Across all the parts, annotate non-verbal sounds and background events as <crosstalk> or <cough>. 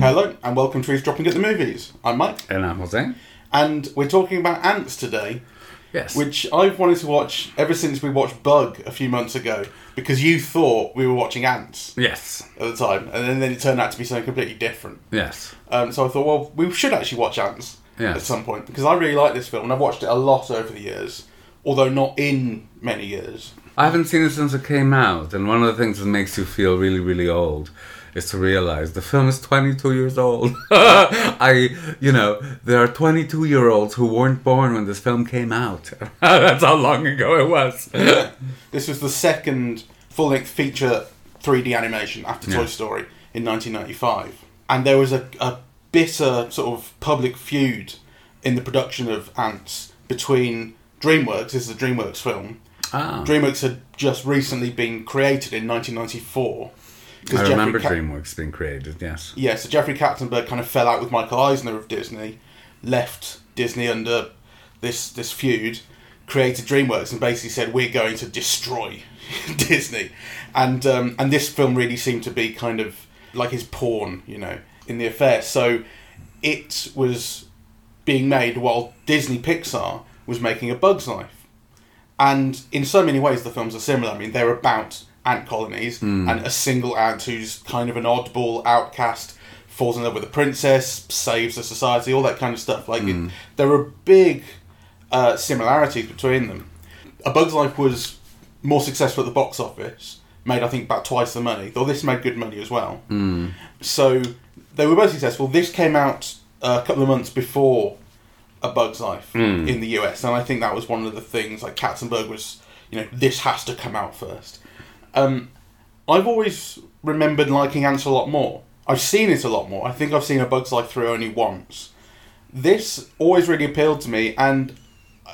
Hello, and welcome to Eavesdropping at the Movies. I'm Mike, And I'm Jose. and we're talking about Antz today, Yes. which I've wanted to watch ever since we watched Bug a few months ago, because you thought we were watching Antz yes. at the time, and then, then it turned out to be something completely different. Yes. Um, so I thought, well, we should actually watch Antz Yes. at some point, because I really like this film, and I've watched it a lot over the years, although not in many years. I haven't seen it since it came out, and one of the things that makes you feel really, really old is to realize the film is 22 years old. <laughs> I, you know, there are 22 year olds who weren't born when this film came out. <laughs> That's how long ago it was. This was the second full length feature 3D animation after Toy Story in 1995. And there was a, a bitter sort of public feud in the production of Antz between DreamWorks, this is a DreamWorks film. Ah, DreamWorks had just recently been created in 1994. I remember DreamWorks being created, yes. Yeah, so Jeffrey Katzenberg kind of fell out with Michael Eisner of Disney, left Disney under this this feud, created DreamWorks, and basically said we're going to destroy <laughs> Disney, and um, and this film really seemed to be kind of like his pawn, you know, in the affair. So it was being made while Disney Pixar was making A Bug's Life, and in so many ways the films are similar. I mean, they're about ant colonies hmm. and a single ant who's kind of an oddball outcast falls in love with a princess, saves the society, all that kind of stuff. Like it, hmm. there are big uh, similarities between them. A Bug's Life was more successful at the box office, made I think about twice the money, though this made good money as well. Hmm. So they were both successful. This came out a couple of months before A Bug's Life in the US, and I think that was one of the things. Like Katzenberg was, you know, this has to come out first. Um, I've always remembered liking Antz a lot more. I've seen it a lot more. I think I've seen A Bug's Life through only once. This always really appealed to me, and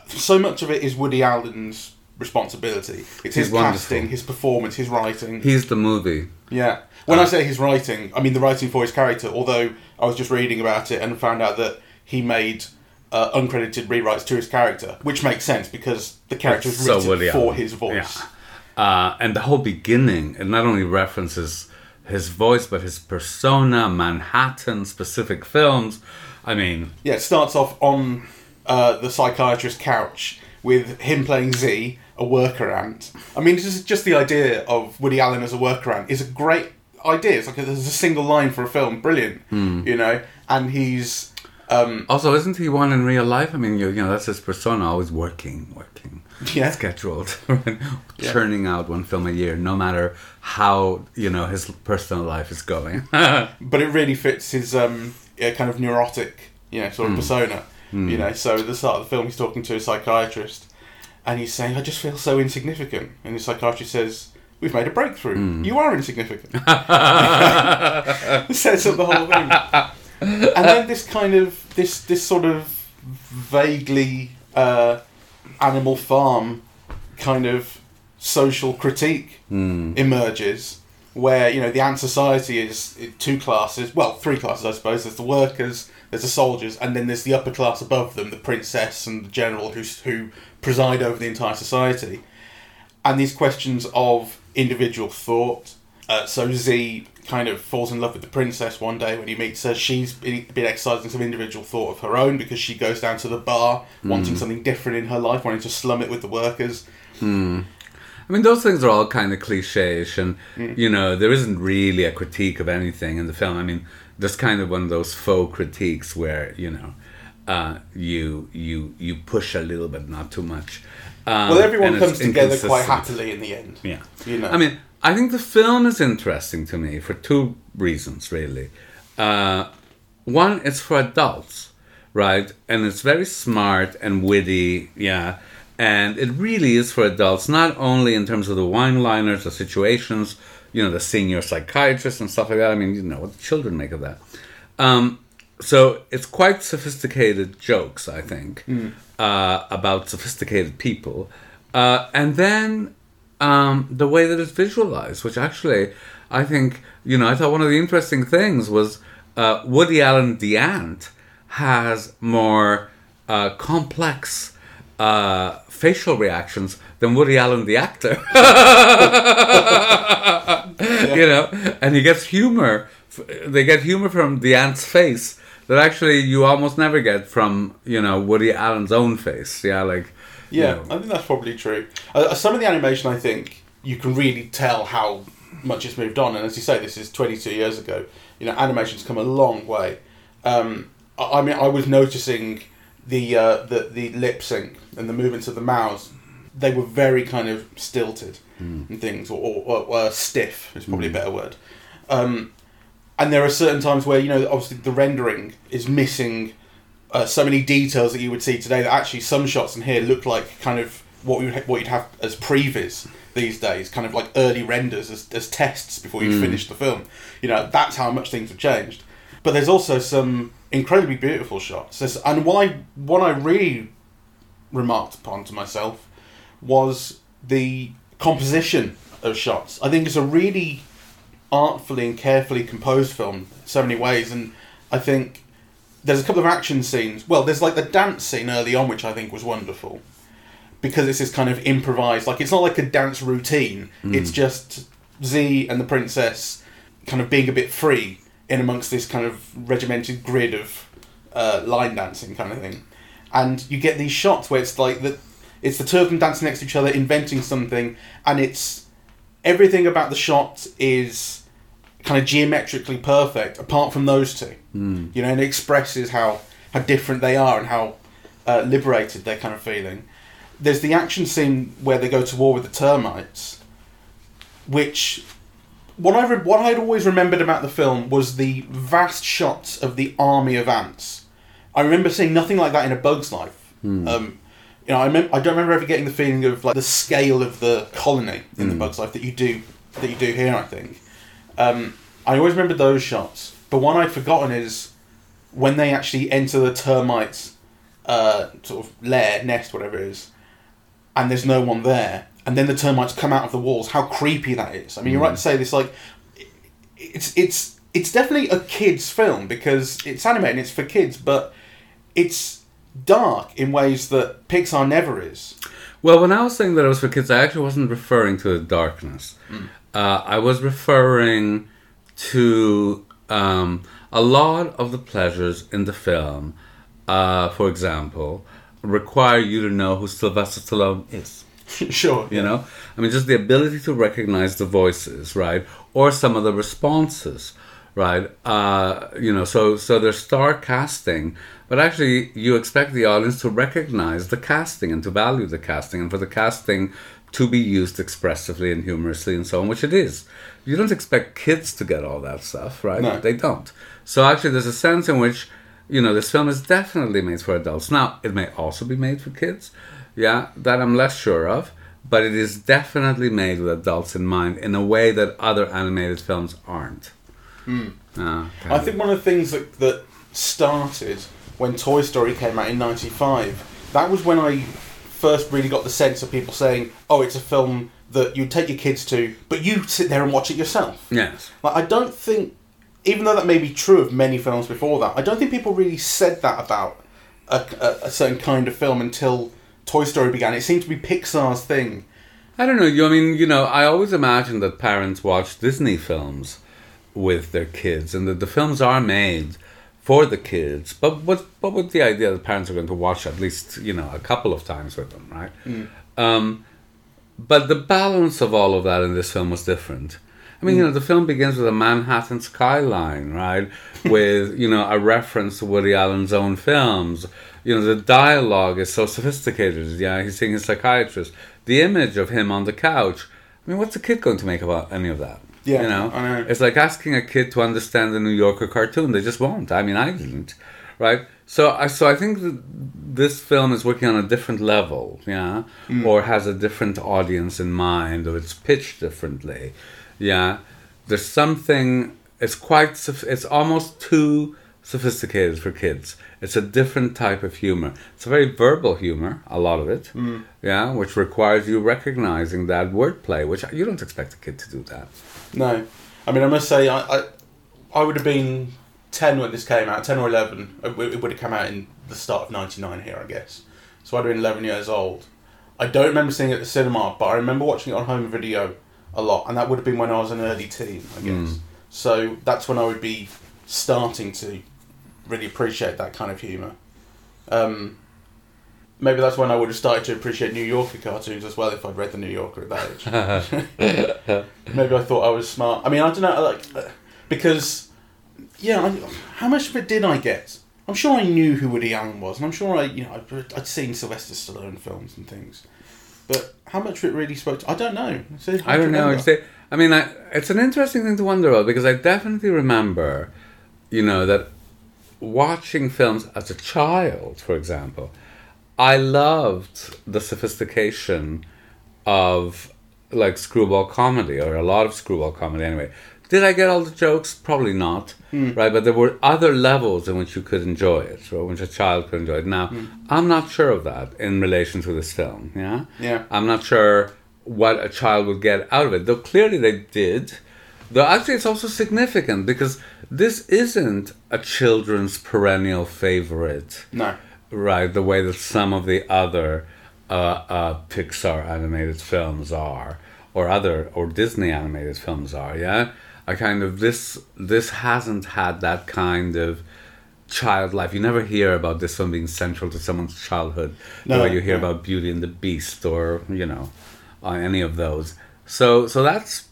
so much of it is Woody Allen's responsibility. It's his wonderful. casting, his performance, his writing. He's the movie. Yeah. When I say his writing, I mean the writing for his character. Although I was just reading about it and found out that he made uh, uncredited rewrites to his character, which makes sense because the character was So written for his voice. Yeah. Uh, and the whole beginning, it not only references his voice, but his persona, Manhattan, specific films. I mean, Yeah, it starts off on uh, the psychiatrist's couch with him playing Z, a worker ant. I mean, just just the idea of Woody Allen as a worker ant is a great idea. It's like a, there's a single line for a film, brilliant, you know. And he's um, also, isn't he one in real life? I mean, you, you know, that's his persona, always working, working, Yeah. scheduled, <laughs> churning out one film a year, no matter how you know his personal life is going. <laughs> but it really fits his um, yeah, kind of neurotic, you know, sort of persona. You know, so at the start of the film, he's talking to a psychiatrist, and he's saying, "I just feel so insignificant," and the psychiatrist says. We've made a breakthrough. You are insignificant. <laughs> Sets up the whole thing, and then this kind of this this sort of vaguely uh, Animal Farm kind of social critique emerges, where you know the ant society is two classes, well, three classes, I suppose. There's the workers, there's the soldiers, and then there's the upper class above them, the princess and the general who who preside over the entire society. And these questions of individual thought. Uh, so Z kind of falls in love with the princess one day when he meets her. She's been, been exercising some individual thought of her own because she goes down to the bar wanting something different in her life, wanting to slum it with the workers. I mean, those things are all kind of cliche-ish, and you know, there isn't really a critique of anything in the film. I mean, there's kind of one of those faux critiques where you know, uh, you you you push a little bit, not too much. Um, Well, everyone comes together quite happily in the end. Yeah. You know. I mean, I think the film is interesting to me for two reasons, really. Uh, one, it's for adults, right? And it's very smart and witty, yeah. And it really is for adults, not only in terms of the wine liners, the situations, you know, the senior psychiatrist and stuff like that. I mean, you know, what the children make of that. Um, so it's quite sophisticated jokes, I think, uh, about sophisticated people. Uh, and then um, the way that it's visualized, which actually I think, you know, I thought one of the interesting things was uh, Woody Allen, the ant, has more uh, complex uh, facial reactions than Woody Allen, the actor. <laughs> You know, and he gets humor. They get humor from the ant's face that actually you almost never get from you know Woody Allen's own face. Yeah, like you Yeah, know. I think that's probably true. Uh, some of the animation, I think, you can really tell how much it's moved on. And as you say, this is 22 years ago. You know, animation's come a long way. Um, I, I mean, I was noticing the, uh, the the lip sync and the movements of the mouths. They were very kind of stilted and things, or, or, or, uh, stiff is probably a better word. Um, and there are certain times where you know, obviously, the rendering is missing uh, so many details that you would see today that actually some shots in here look like kind of what you what you'd have as previs these days, kind of like early renders as, as tests before you finish the film. You know, that's how much things have changed. But there's also some incredibly beautiful shots. There's, and what I what I really remarked upon to myself was the composition of shots. I think it's a really artfully and carefully composed film in so many ways, and I think there's a couple of action scenes. Well, there's like the dance scene early on, which I think was wonderful because it's this kind of improvised. Like it's not like a dance routine. It's just Z and the princess kind of being a bit free in amongst this kind of regimented grid of uh, line dancing kind of thing, and you get these shots where it's like the it's the two of them dancing next to each other, inventing something, and it's everything about the shot is kind of geometrically perfect, apart from those two. Mm. You know, and it expresses how how different they are and how uh, liberated they're kind of feeling. There's the action scene where they go to war with the termites, which what I re- what I'd always remembered about the film was the vast shots of the army of ants. I remember seeing nothing like that in A Bug's Life. Um, you know, I, mem- I don't remember ever getting the feeling of like the scale of the colony in The Bug's Life that you do that you do here. I think. Um, I always remember those shots, but one I'd forgotten is when they actually enter the termites' uh, sort of lair, nest, whatever it is, and there's no one there, and then the termites come out of the walls. How creepy that is! I mean, you're right to say this. Like, it's it's it's definitely a kids' film because it's animated, and it's for kids, but it's dark in ways that Pixar never is. Well, when I was saying that it was for kids, I actually wasn't referring to the darkness. Uh, I was referring to um, a lot of the pleasures in the film. Uh, for example, require you to know who Sylvester Stallone is. <laughs> sure. You know, I mean, just the ability to recognize the voices, right, or some of the responses, right? Uh, you know, so so there's star casting, but actually, you expect the audience to recognize the casting and to value the casting, and for the casting to be used expressively and humorously and so on, which it is. You don't expect kids to get all that stuff, right? No. They don't. So actually, there's a sense in which you know this film is definitely made for adults. Now, it may also be made for kids. Yeah, that I'm less sure of, but it is definitely made with adults in mind in a way that other animated films aren't. Hmm. Uh, okay. I think one of the things that, that started when Toy Story came out in '95, that was when I first really got the sense of people saying, "Oh, it's a film that you take your kids to, but you sit there and watch it yourself." yes. Like, I don't think, even though that may be true of many films before that, I don't think people really said that about a, a, a certain kind of film until Toy Story began. It seemed to be Pixar's thing. I don't know. You, I mean, you know, I always imagine that parents watch Disney films with their kids, and that the films are made for the kids, but with but with the idea that parents are going to watch at least you know a couple of times with them, right? Um, but the balance of all of that in this film was different. I mean, you know, the film begins with a Manhattan skyline, right? <laughs> with, you know, a reference to Woody Allen's own films. You know, the dialogue is so sophisticated. Yeah, he's seeing a psychiatrist. The image of him on the couch. I mean, what's a kid going to make about any of that? Yeah, you know, I know. it's like asking a kid to understand the New Yorker cartoon. They just won't. I mean, I didn't, right? So I so I think that this film is working on a different level, yeah, Mm. or has a different audience in mind, or it's pitched differently, yeah. There's something. It's quite. It's almost too sophisticated for kids. It's a different type of humor. It's a very verbal humor, a lot of it, Mm. yeah, which requires you recognizing that wordplay, which you don't expect a kid to do that. No, I mean I must say I I, I would have been ten when this came out, ten or eleven. It would it would have come out in the start of '99 here, I guess. So I'd have been eleven years old. I don't remember seeing it at the cinema, but I remember watching it on home video a lot, and that would have been when I was an early teen, I guess. So that's when I would be starting to really appreciate that kind of humour. Um, maybe that's when I would have started to appreciate New Yorker cartoons as well if I'd read the New Yorker at that age. <laughs> maybe I thought I was smart. I mean, I don't know, like uh, because yeah, I, how much of it did I get? I'm sure I knew who Woody Allen was, and I'm sure I, you know, I'd, I'd seen Sylvester Stallone films and things, but how much of it really spoke to? I don't know. Hard I don't know. a- I mean, I, it's an interesting thing to wonder about because I definitely remember, you know, that watching films as a child, for example, I loved the sophistication of like screwball comedy or a lot of screwball comedy anyway. Did I get all the jokes? Probably not, hmm. right? But there were other levels in which you could enjoy it, or which a child could enjoy it. Now, hmm. I'm not sure of that in relation to this film. Yeah, Yeah. I'm not sure what a child would get out of it, though clearly they did. Though actually, it's also significant because this isn't a children's perennial favorite No. Right the way that some of the other uh, uh, pixar animated films are or other or disney animated films are yeah? I kind of this this hasn't had that kind of child life. You never hear about this film being central to someone's childhood the No, way you hear no. about beauty and the beast or you know on any of those. So so that's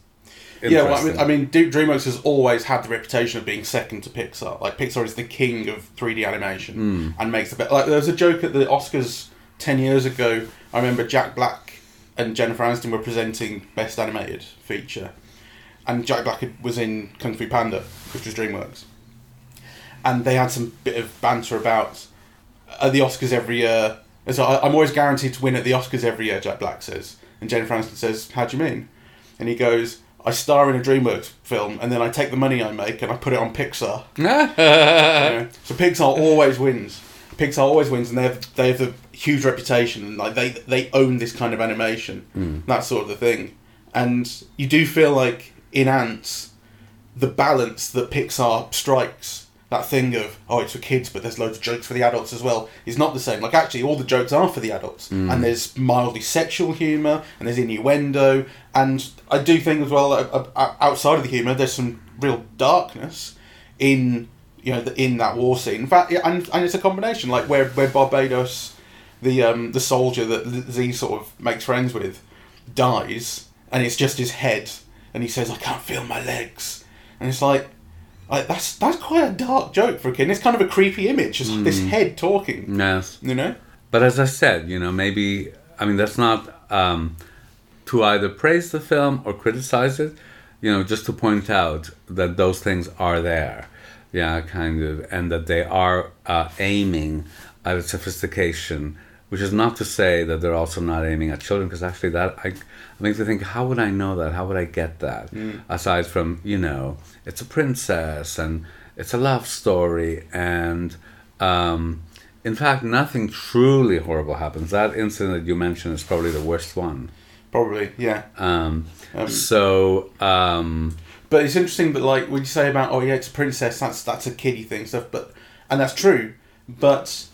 Yeah, well, I mean. I mean, DreamWorks has always had the reputation of being second to Pixar. Like Pixar is the king of 3D animation Hmm. and makes the best. Like there was a joke at the Oscars ten years ago. I remember Jack Black and Jennifer Aniston were presenting Best Animated Feature, and Jack Black was in Kung Fu Panda, which was DreamWorks, and they had some bit of banter about at the Oscars every year. So I, I'm always guaranteed to win at the Oscars every year. Jack Black says, and Jennifer Aniston says, "How do you mean?" And he goes, "I star in a DreamWorks film, and then I take the money I make and I put it on Pixar." <laughs> You know? So Pixar always wins. Pixar always wins, and they have they have a huge reputation, like they they own this kind of animation, hmm. that sort of the thing. And you do feel like in Antz, the balance that Pixar strikes, that thing of oh it's for kids, but there's loads of jokes for the adults as well, is not the same. Like actually, all the jokes are for the adults, and there's mildly sexual humor, and there's innuendo, and I do think as well uh, uh, outside of the humor, there's some real darkness in you know the, in that war scene. In fact, and and it's a combination like where where Barbatus, the um the soldier that Z sort of makes friends with, dies, and it's just his head, and he says, "I can't feel my legs," and it's like. Like that's that's quite a dark joke for a kid. And it's kind of a creepy image, just this head talking. yes You know? But as I said, you know, maybe I mean that's not um, to either praise the film or criticize it. You know, just to point out that those things are there, yeah, kind of, and that they are uh, aiming at a sophistication, which is not to say that they're also not aiming at children, because actually that I, I make to think, how would I know that? How would I get that? Aside from you know, it's a princess and it's a love story and. Um, in fact, nothing truly horrible happens. That incident that you mentioned is probably the worst one. Probably, yeah. Um, Um, so, um, But it's interesting that like when you say about oh yeah it's a princess that's that's a kiddie thing stuff but and that's true but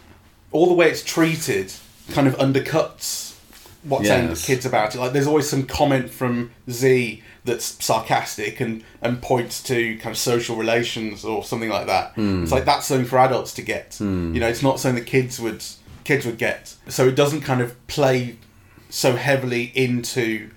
all the way it's treated kind of undercuts what's aimed at Yes. kids about it. Like there's always some comment from Z that's sarcastic and and points to kind of social relations or something like that. Hmm. It's like that's something for adults to get. Hmm. You know it's not something the kids would kids would get. So it doesn't kind of play so heavily into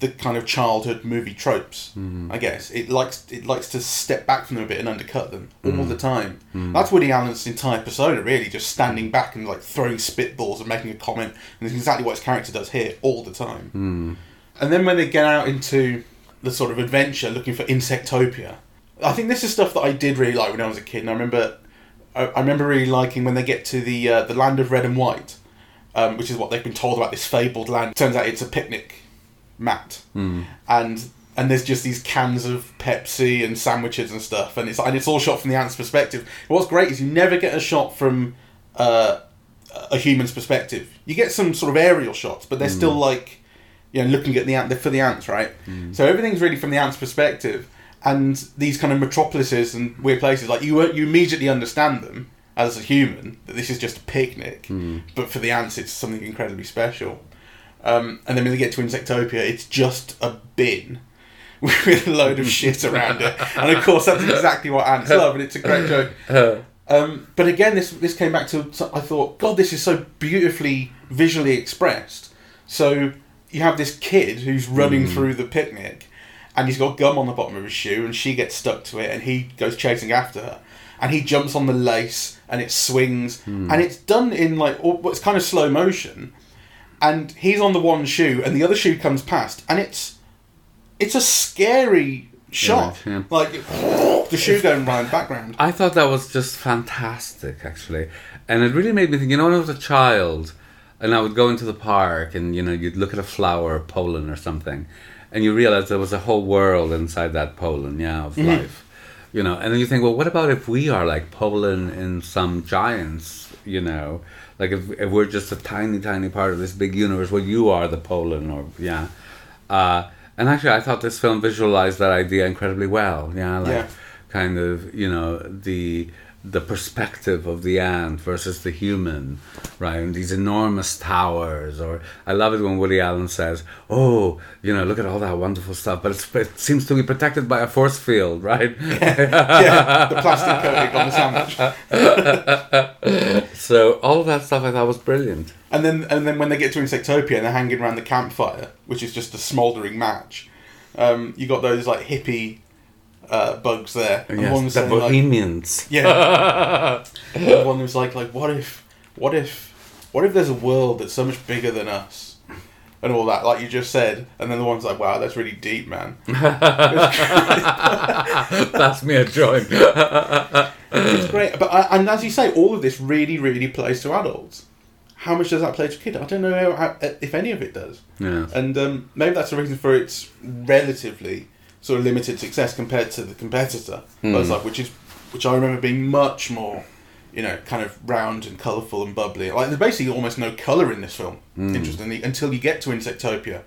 the kind of childhood movie tropes. I guess it likes it likes to step back from them a bit and undercut them all the time. That's Woody Allen's entire persona, really, just standing back and like throwing spitballs and making a comment, and it's exactly what his character does here all the time. And then when they get out into the sort of adventure, looking for Insectopia, I think this is stuff that I did really like when I was a kid. And I remember, I, I remember really liking when they get to the uh, the land of red and white, um, which is what they've been told about this fabled land. Turns out it's a picnic mat, hmm. and and there's just these cans of Pepsi and sandwiches and stuff, and it's and it's all shot from the ant's perspective. What's great is you never get a shot from uh, a human's perspective. You get some sort of aerial shots, but they're hmm. still like you know looking at the ant. For the ants, right? Hmm. So everything's really from the ant's perspective, and these kind of metropolises and weird places, like you you immediately understand them as a human that this is just a picnic, but for the ants it's something incredibly special. Um, and then when they get to Insectopia, it's just a bin <laughs> with a load of <laughs> shit around it. And of course, that's exactly what ants love, and it's a great joke. <laughs> Um, but again, this this came back to I thought, God, this is so beautifully visually expressed. So you have this kid who's running through the picnic, and he's got gum on the bottom of his shoe, and she gets stuck to it, and he goes chasing after her, and he jumps on the lace, and it swings, and it's done in like all- it's kind of slow motion, and he's on the one shoe, and the other shoe comes past, and it's it's a scary shot, yeah. like the shoe going round the background. I thought that was just fantastic, actually, and it really made me think. You know, when I was a child, and I would go into the park, and you know, you'd look at a flower, pollen or something, and you realize there was a whole world inside that pollen, yeah, of mm-hmm. life. You know, and then you think, well, what about if we are like pollen in some giants? You know, like if, if we're just a tiny, tiny part of this big universe, well, you are the Poland, or yeah. Uh, and actually, I thought this film visualized that idea incredibly well. Yeah, like Yeah. Kind of you know the the perspective of the ant versus the human, right? And these enormous towers. Or I love it when Woody Allen says, "Oh, you know, look at all that wonderful stuff, but it's, it seems to be protected by a force field, right?" <laughs> yeah, the plastic coating on the sandwich. <laughs> so all of that stuff I thought was brilliant. And then and then when they get to Insectopia and they're hanging around the campfire, which is just a smouldering match, um, you got those like hippie uh, bugs there. And yes, one was the saying, like, Bohemians. yeah. <laughs> and one was like like what if what if what if there's a world that's so much bigger than us? And all that, like you just said, and then the one's like, "Wow, that's really deep, man." <laughs> That's me a drawing. <laughs> It's great, but I, and as you say, all of this really, really plays to adults. How much does that play to a kid? I don't know how, if any of it does. yeah. And um, maybe that's the reason for its relatively sort of limited success compared to the competitor, Bug's Life, which is which I remember being much more, you know, kind of round and colourful and bubbly. Like there's basically almost no colour in this film, interestingly, until you get to Insectopia,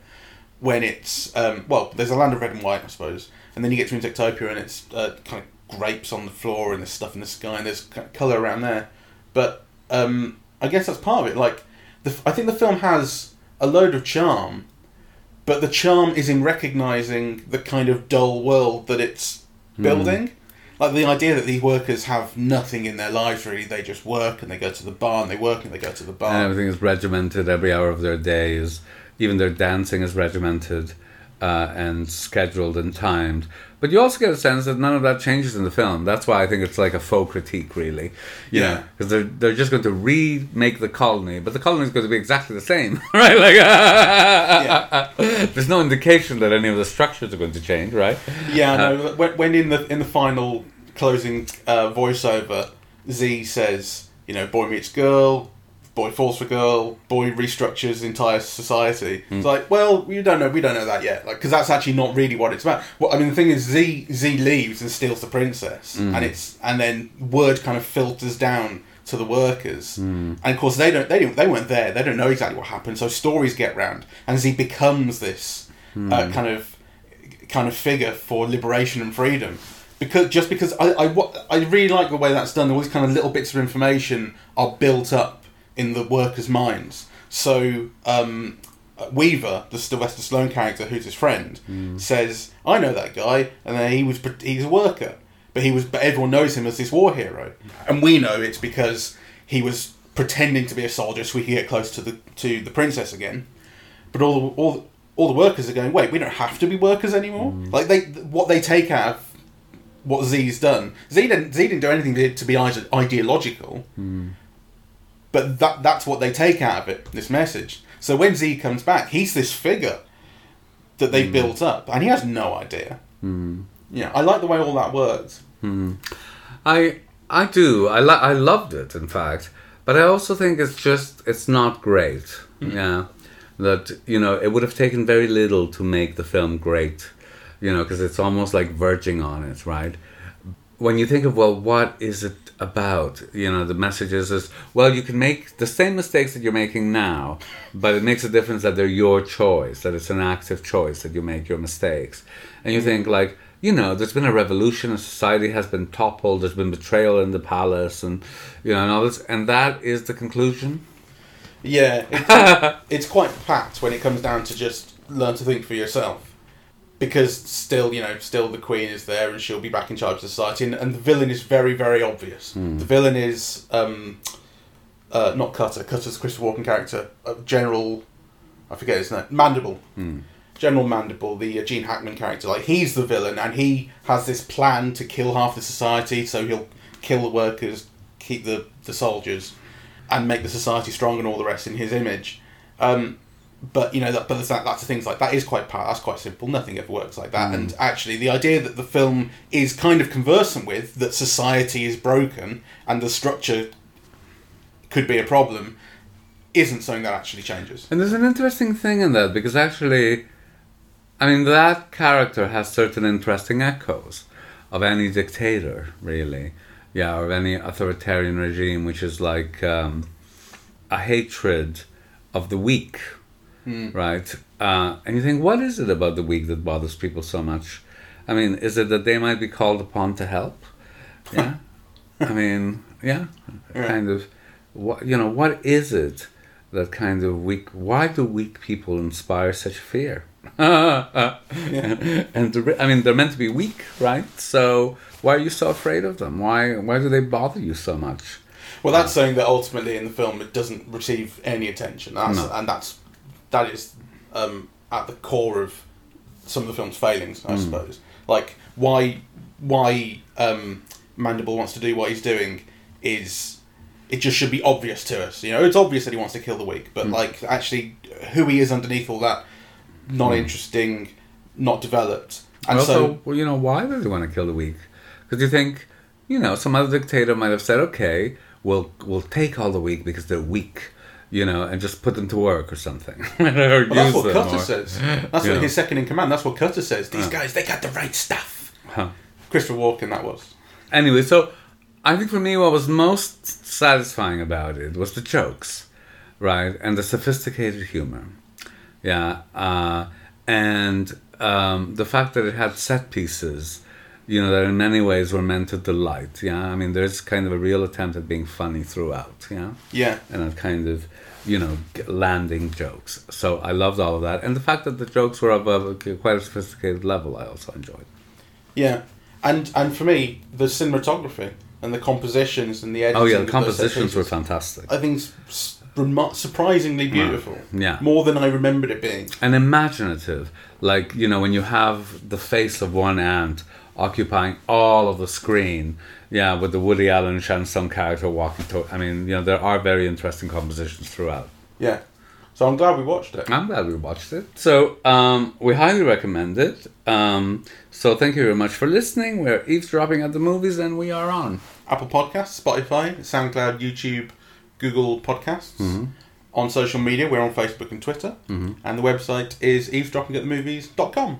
when it's um, well, there's a land of red and white, I suppose, and then you get to Insectopia and it's uh, kind of grapes on the floor and there's stuff in the sky and there's kind of colour around there, but um, I guess that's part of it. Like, the, I think the film has a load of charm, but the charm is in recognizing the kind of dull world that it's hmm. building. Like the idea that these workers have nothing in their lives really, they just work and they go to the bar and they work and they go to the And bar. everything is regimented every hour of their days. Even their dancing is regimented uh, and scheduled and timed. But you also get a sense that none of that changes in the film. That's why I think it's like a faux critique, really. You Yeah. Because they're, they're just going to remake the colony, but the colony is going to be exactly the same, <laughs> right? Like, <laughs> there's no indication that any of the structures are going to change, right? Yeah, no. When, when in the in the final closing uh, voiceover, Z says, you know, boy meets girl, boy falls for girl, boy restructures entire society. Hmm. It's like, well, we don't know, we don't know that yet, like because that's actually not really what it's about. Well, I mean, the thing is, Z Z leaves and steals the princess, hmm. and it's and then word kind of filters down to the workers, hmm. and of course they don't they don't they weren't there, they don't know exactly what happened. So stories get round, and Z becomes this uh, kind of kind of figure for liberation and freedom. Because just because I, I I really like the way that's done. All these kind of little bits of information are built up in the workers' minds. So um, Weaver, the Sylvester Stallone character, who's his friend, hmm. says, "I know that guy, and then he was he's a worker, but he was but everyone knows him as this war hero, and we know it's because he was pretending to be a soldier so we could get close to the to the princess again." But all the, all the- all the workers are going. Wait, we don't have to be workers anymore. Hmm. Like they, what they take out of what Z's done. Z didn't Z didn't do anything to, be ide- ideological. Hmm. But that that's what they take out of it. This message. So when Z comes back, he's this figure that they've hmm. built up, and he has no idea. Hmm. Yeah, I like the way all that works. Hmm. I I do. I li- I loved it, in fact. But I also think it's just it's not great. Yeah, that you know it would have taken very little to make the film great. You know, because it's almost like verging on it, right? When you think of well, what is it about? You know, the message is is well, you can make the same mistakes that you're making now, but it makes a difference that they're your choice, that it's an active choice that you make your mistakes, and you mm-hmm. think like you know, there's been a revolution, and society has been toppled. There's been betrayal in the palace, and you know, and all this, and that is the conclusion. Yeah, it's, <laughs> it's quite packed when it comes down to just learn to think for yourself. Because still, you know, still the Queen is there and she'll be back in charge of society, and, and the villain is very, very obvious. The villain is um, uh, not Cutter. Cutter's Christopher Walken character, uh, General. I forget his name. Mandible. General Mandible, the uh, Gene Hackman character. Like he's the villain, and he has this plan to kill half the society. So he'll kill the workers, keep the the soldiers, and make the society strong and all the rest in his image. Um, but you know that, but that's, that, that's the things like that is quite that's quite simple. Nothing ever works like that. And actually, the idea that the film is kind of conversant with that society is broken and the structure could be a problem isn't something that actually changes. And there's an interesting thing in that because actually, I mean, that character has certain interesting echoes of any dictator, really. Yeah, or any authoritarian regime, which is like um, a hatred of the weak, right? Uh, and you think, what is it about the weak that bothers people so much? I mean, is it that they might be called upon to help? <laughs> Yeah. I mean, yeah, Yeah. kind of. What you know? What is it that kind of weak? Why do weak people inspire such fear? <laughs> <laughs> And I mean, they're meant to be weak, right? So why are you so afraid of them? Why why do they bother you so much? Well, that's something that ultimately in the film it doesn't receive any attention. That's, No. And that's that is um, at the core of some of the film's failings, I suppose. Like why why um, Mandible wants to do what he's doing is it just should be obvious to us. You know, it's obvious that he wants to kill the weak, but like actually who he is underneath all that, not interesting, not developed. And also, so well, you know, why do they want to kill the weak? Because you think, you know, some other dictator might have said, okay, we'll we'll take all the weak because they're weak, you know, and just put them to work or something. <laughs> or Well, that's what Cutter or- says. That's Yeah. what his second in command. That's what Cutter says. These guys, they got the right stuff. Huh. Christopher Walken, that was. Anyway, so I think for me, what was most satisfying about it was the jokes, right, and the sophisticated humor. Yeah, uh, and um, the fact that it had set pieces, you know, that in many ways were meant to delight. Yeah, I mean, there's kind of a real attempt at being funny throughout. Yeah, Yeah. and at kind of, you know, landing jokes. So I loved all of that, and the fact that the jokes were of a quite a sophisticated level, I also enjoyed. Yeah. And and for me, the cinematography and the compositions and the editing. Oh yeah, the compositions were fantastic. I think it's s- remo- surprisingly beautiful. Yeah. More than I remembered it being. and imaginative. Like, you know, when you have the face of one ant occupying all of the screen, yeah, with the Woody Allen Shanstone character walking to I mean, you know, there are very interesting compositions throughout. Yeah. So I'm glad we watched it. I'm glad we watched it. So, um, we highly recommend it. Um, so, thank you very much for listening. We're eavesdropping at the movies and we are on. Apple Podcasts, Spotify, SoundCloud, YouTube, Google Podcasts. Mm-hmm. On social media, we're on Facebook and Twitter. And the website is eavesdroppingatthemovies.com.